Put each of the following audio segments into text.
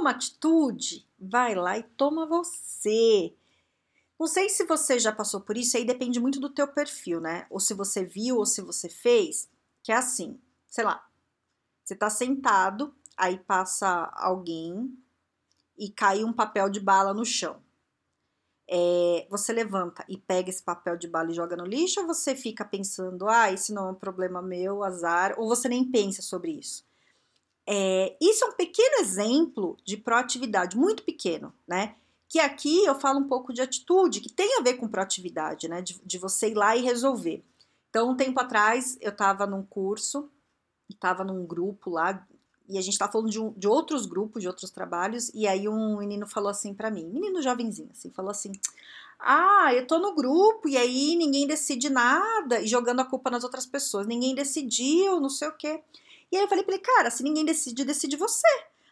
Toma atitude, vai lá e toma você. Não sei se você já passou por isso, aí depende muito do teu perfil, né? Ou se você viu ou se você fez, que é assim, sei lá, você tá sentado, aí passa alguém e cai um papel de bala no chão. É, você levanta e pega esse papel de bala e joga no lixo, ou você fica pensando, ah, isso não é um problema meu, azar, ou você nem pensa sobre isso? É, isso é um pequeno exemplo de proatividade, muito pequeno, né? Que aqui eu falo um pouco de atitude, que tem a ver com proatividade, né? De, de você ir lá e resolver. Então, um tempo atrás, eu estava num curso, estava num grupo lá, e a gente estava falando de, um, de, outros grupos, de outros trabalhos, e aí um menino falou assim para mim, menino jovenzinho, assim, falou assim: Ah, eu tô no grupo, e aí ninguém decide nada, e jogando a culpa nas outras pessoas, ninguém decidiu, não sei o quê. E aí eu falei pra ele, cara, se ninguém decide, decide você.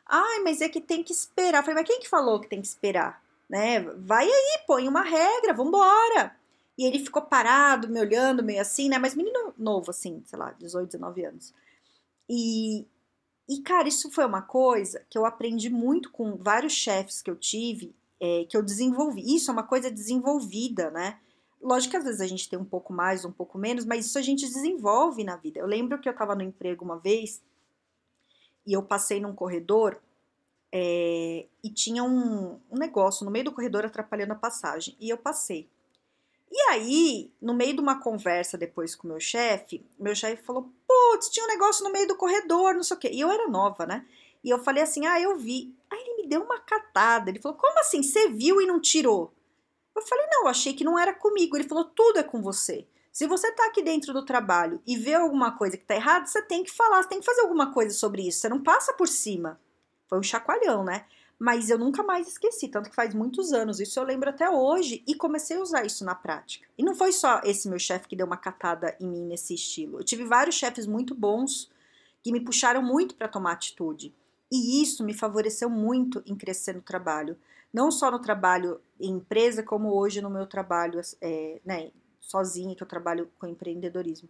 Ai, mas é que tem que esperar. Eu falei, mas quem que falou que tem que esperar? Né? Vai aí, põe uma regra, vambora. E ele ficou parado, me olhando, meio assim, né? Mas menino novo, assim, sei lá, 18, 19 anos. E, e cara, isso foi uma coisa que eu aprendi muito com vários chefes que eu tive, é, que eu desenvolvi. Isso é uma coisa desenvolvida, né? Lógico que às vezes a gente tem um pouco mais, um pouco menos, mas isso a gente desenvolve na vida. Eu lembro que eu estava no emprego uma vez e eu passei num corredor é, e tinha um, um negócio no meio do corredor atrapalhando a passagem. E eu passei. E aí, no meio de uma conversa depois com o meu chefe, meu chefe falou: Putz, tinha um negócio no meio do corredor, não sei o quê. E eu era nova, né? E eu falei assim: Ah, eu vi. Aí ele me deu uma catada. Ele falou: Como assim? Você viu e não tirou? Eu falei, não, achei que não era comigo. Ele falou, tudo é com você. Se você tá aqui dentro do trabalho e vê alguma coisa que tá errada, você tem que falar, você tem que fazer alguma coisa sobre isso. Você não passa por cima. Foi um chacoalhão, né? Mas eu nunca mais esqueci, tanto que faz muitos anos. Isso eu lembro até hoje e comecei a usar isso na prática. E não foi só esse meu chefe que deu uma catada em mim nesse estilo. Eu tive vários chefes muito bons que me puxaram muito para tomar atitude. E isso me favoreceu muito em crescer no trabalho não só no trabalho em empresa, como hoje no meu trabalho é, né, sozinha, que eu trabalho com empreendedorismo.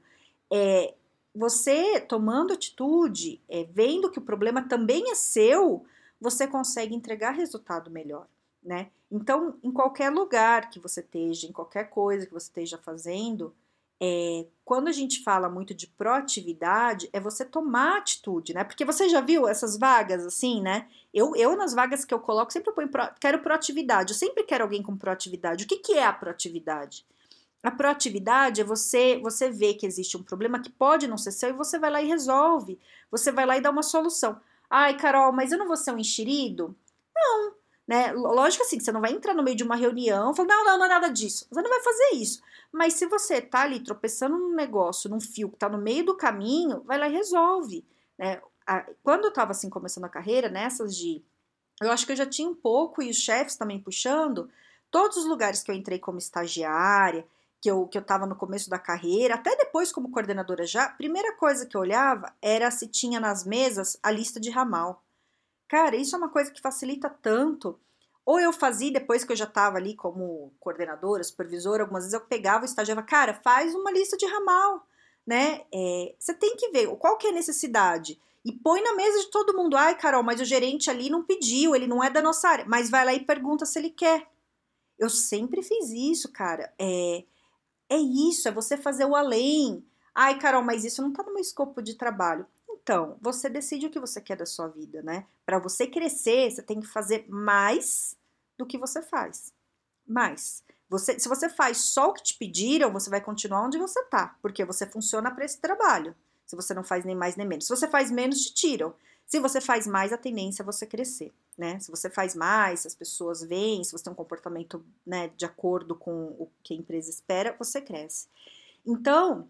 É, você tomando atitude, é, vendo que o problema também é seu, você consegue entregar resultado melhor, né? Então, em qualquer lugar que você esteja, em qualquer coisa que você esteja fazendo, é, quando a gente fala muito de proatividade, é você tomar atitude, né? Porque você já viu essas vagas assim, né? Eu, eu nas vagas que eu coloco, sempre ponho pro, quero proatividade. Eu sempre quero alguém com proatividade. O que, que é a proatividade? A proatividade é você você ver que existe um problema que pode não ser seu e você vai lá e resolve. Você vai lá e dá uma solução. Ai, Carol, mas eu não vou ser um enxerido? Não, né? Lógico assim, você não vai entrar no meio de uma reunião e falar, não, não, não é nada disso. Você não vai fazer isso. Mas se você tá ali tropeçando num negócio, num fio que tá no meio do caminho, vai lá e resolve, né? Quando eu tava assim começando a carreira, nessas de eu acho que eu já tinha um pouco e os chefes também puxando, todos os lugares que eu entrei como estagiária, que eu, que eu tava no começo da carreira, até depois como coordenadora já, primeira coisa que eu olhava era se tinha nas mesas a lista de ramal. Cara, isso é uma coisa que facilita tanto. Ou eu fazia depois que eu já estava ali como coordenadora, supervisora, algumas vezes eu pegava o estagiário cara, faz uma lista de ramal, né? É, você tem que ver qual que é a necessidade. E põe na mesa de todo mundo. Ai, Carol, mas o gerente ali não pediu, ele não é da nossa área. Mas vai lá e pergunta se ele quer. Eu sempre fiz isso, cara. É, é isso, é você fazer o além. Ai, Carol, mas isso não tá no meu escopo de trabalho. Então, você decide o que você quer da sua vida, né? Para você crescer, você tem que fazer mais do que você faz. Mais. Você, se você faz só o que te pediram, você vai continuar onde você tá, porque você funciona para esse trabalho. Se você não faz nem mais nem menos. Se você faz menos, te tiram. Se você faz mais, a tendência é você crescer, né? Se você faz mais, as pessoas veem, se você tem um comportamento né, de acordo com o que a empresa espera, você cresce. Então,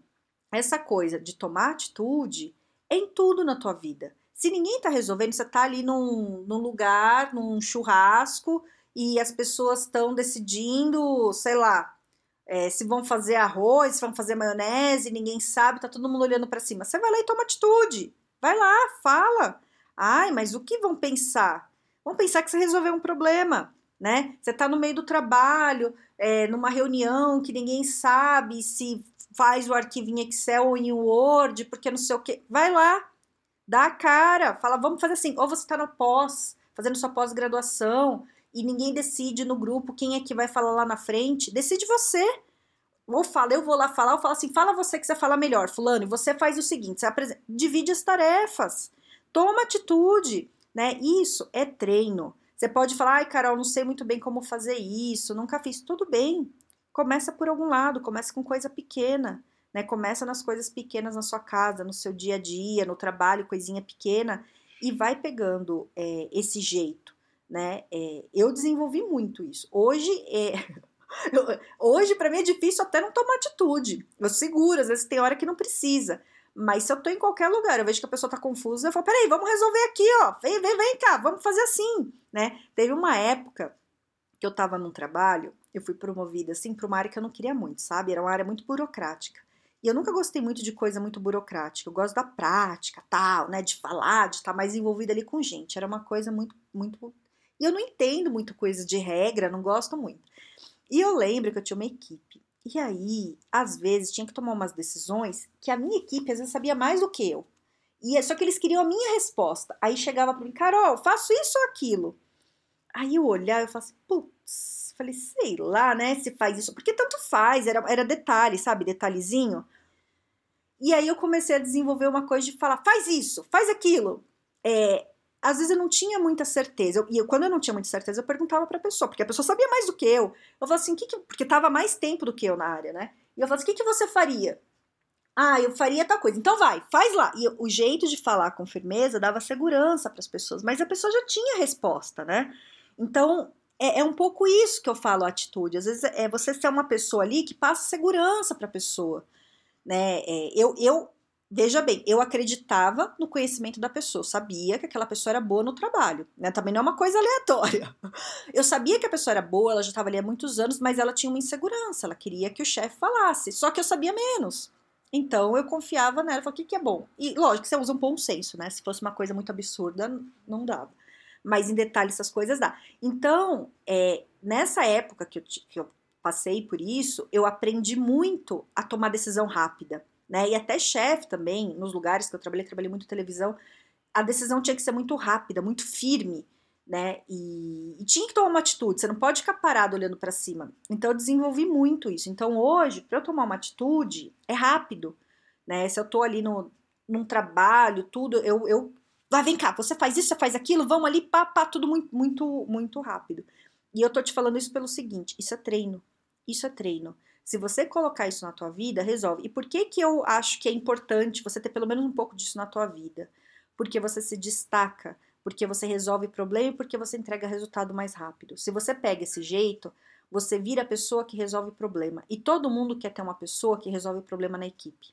essa coisa de tomar atitude em tudo na tua vida. Se ninguém tá resolvendo, você tá ali num, num lugar, num churrasco, e as pessoas estão decidindo, sei lá, é, se vão fazer arroz, se vão fazer maionese, ninguém sabe, tá todo mundo olhando para cima. Você vai lá e toma atitude. Vai lá, fala. Ai, mas o que vão pensar? Vão pensar que você resolveu um problema, né? Você tá no meio do trabalho, é, numa reunião que ninguém sabe se faz o arquivo em Excel ou em Word, porque não sei o que. Vai lá, dá a cara, fala, vamos fazer assim. Ou você tá no pós, fazendo sua pós-graduação, e ninguém decide no grupo quem é que vai falar lá na frente, decide você. Ou fala, eu vou lá falar, ou fala assim, fala você que você fala melhor, fulano, você faz o seguinte, divide as tarefas, toma atitude, né? Isso é treino. Você pode falar, ai, Carol, não sei muito bem como fazer isso, nunca fiz. Tudo bem. Começa por algum lado, começa com coisa pequena, né? Começa nas coisas pequenas na sua casa, no seu dia a dia, no trabalho, coisinha pequena, e vai pegando é, esse jeito né? É, eu desenvolvi muito isso. Hoje é. Hoje, para mim, é difícil até não tomar atitude. Eu seguro, às vezes tem hora que não precisa. Mas se eu tô em qualquer lugar, eu vejo que a pessoa tá confusa, eu falo, peraí, vamos resolver aqui, ó. Vem, vem, vem cá, vamos fazer assim, né? Teve uma época que eu tava num trabalho, eu fui promovida, assim, pra uma área que eu não queria muito, sabe? Era uma área muito burocrática. E eu nunca gostei muito de coisa muito burocrática. Eu gosto da prática, tal, né? De falar, de estar mais envolvida ali com gente. Era uma coisa muito, muito e eu não entendo muito coisa de regra, não gosto muito. E eu lembro que eu tinha uma equipe. E aí, às vezes, tinha que tomar umas decisões que a minha equipe às vezes sabia mais do que eu. E é só que eles queriam a minha resposta. Aí chegava para mim, Carol, faço isso ou aquilo. Aí eu olhava e falava assim, putz, falei, sei lá, né, se faz isso. Porque tanto faz, era, era detalhe, sabe, detalhezinho. E aí eu comecei a desenvolver uma coisa de falar, faz isso, faz aquilo. É, às vezes eu não tinha muita certeza. e eu, quando eu não tinha muita certeza, eu perguntava para a pessoa, porque a pessoa sabia mais do que eu. Eu falava assim, que que, porque estava mais tempo do que eu na área, né? E eu falava assim, o que, que você faria? Ah, eu faria tal coisa. Então vai, faz lá. E o jeito de falar com firmeza dava segurança para as pessoas, mas a pessoa já tinha resposta, né? Então é, é, um pouco isso que eu falo, atitude. Às vezes é você ser uma pessoa ali que passa segurança para a pessoa, né? É, eu, eu Veja bem, eu acreditava no conhecimento da pessoa, sabia que aquela pessoa era boa no trabalho, né? Também não é uma coisa aleatória. Eu sabia que a pessoa era boa, ela já estava ali há muitos anos, mas ela tinha uma insegurança, ela queria que o chefe falasse, só que eu sabia menos. Então eu confiava nela, falei, o que, que é bom? E lógico que você usa um bom senso, né? Se fosse uma coisa muito absurda, não dava. Mas em detalhe essas coisas dá. Então, é, nessa época que eu, que eu passei por isso, eu aprendi muito a tomar decisão rápida né? E até chefe também, nos lugares que eu trabalhei, trabalhei muito televisão, a decisão tinha que ser muito rápida, muito firme, né? E, e tinha que tomar uma atitude, você não pode ficar parado olhando para cima. Então eu desenvolvi muito isso. Então hoje, para eu tomar uma atitude, é rápido, né? Se eu tô ali no, num trabalho, tudo, eu, eu vai, vem cá, você faz isso, você faz aquilo, vamos ali, pá, pá, tudo muito, muito, muito rápido. E eu tô te falando isso pelo seguinte, isso é treino, isso é treino. Se você colocar isso na tua vida, resolve. E por que que eu acho que é importante você ter pelo menos um pouco disso na tua vida? Porque você se destaca, porque você resolve problema e porque você entrega resultado mais rápido. Se você pega esse jeito, você vira a pessoa que resolve problema. E todo mundo quer ter uma pessoa que resolve problema na equipe.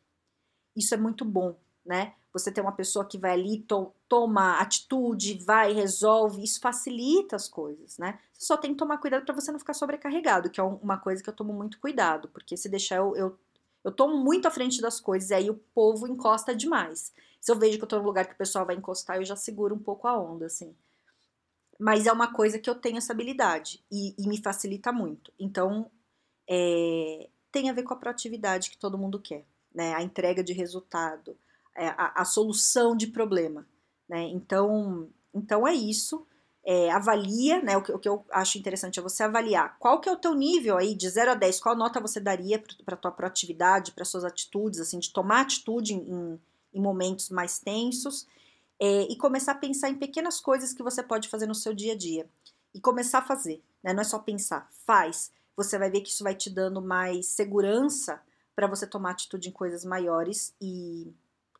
Isso é muito bom, né? Você ter uma pessoa que vai ali, to toma atitude, vai, resolve, isso facilita as coisas, né? Você só tem que tomar cuidado para você não ficar sobrecarregado, que é uma coisa que eu tomo muito cuidado, porque se deixar eu, eu, eu tomo muito à frente das coisas e aí o povo encosta demais. Se eu vejo que eu tô num lugar que o pessoal vai encostar, eu já seguro um pouco a onda, assim. Mas é uma coisa que eu tenho essa habilidade e, e me facilita muito. Então, é, tem a ver com a proatividade que todo mundo quer, né? A entrega de resultado, a, a, solução de problema. Né? Então, então é isso. É, avalia, né? O que, o que, eu acho interessante é você avaliar qual que é o teu nível aí de 0 a 10, qual nota você daria para tua proatividade, para suas atitudes, assim, de tomar atitude em, em momentos mais tensos é, e começar a pensar em pequenas coisas que você pode fazer no seu dia a dia. E começar a fazer, né? Não é só pensar, faz. Você vai ver que isso vai te dando mais segurança para você tomar atitude em coisas maiores e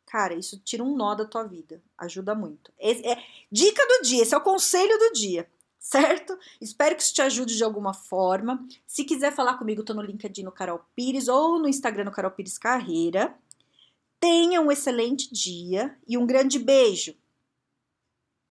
Cara, isso tira um nó da tua vida. Ajuda muito. É, é, dica do dia, esse é o conselho do dia, certo? Espero que isso te ajude de alguma forma. Se quiser falar comigo, tô no LinkedIn no Carol Pires ou no Instagram no Carol Pires Carreira. Tenha um excelente dia e um grande beijo.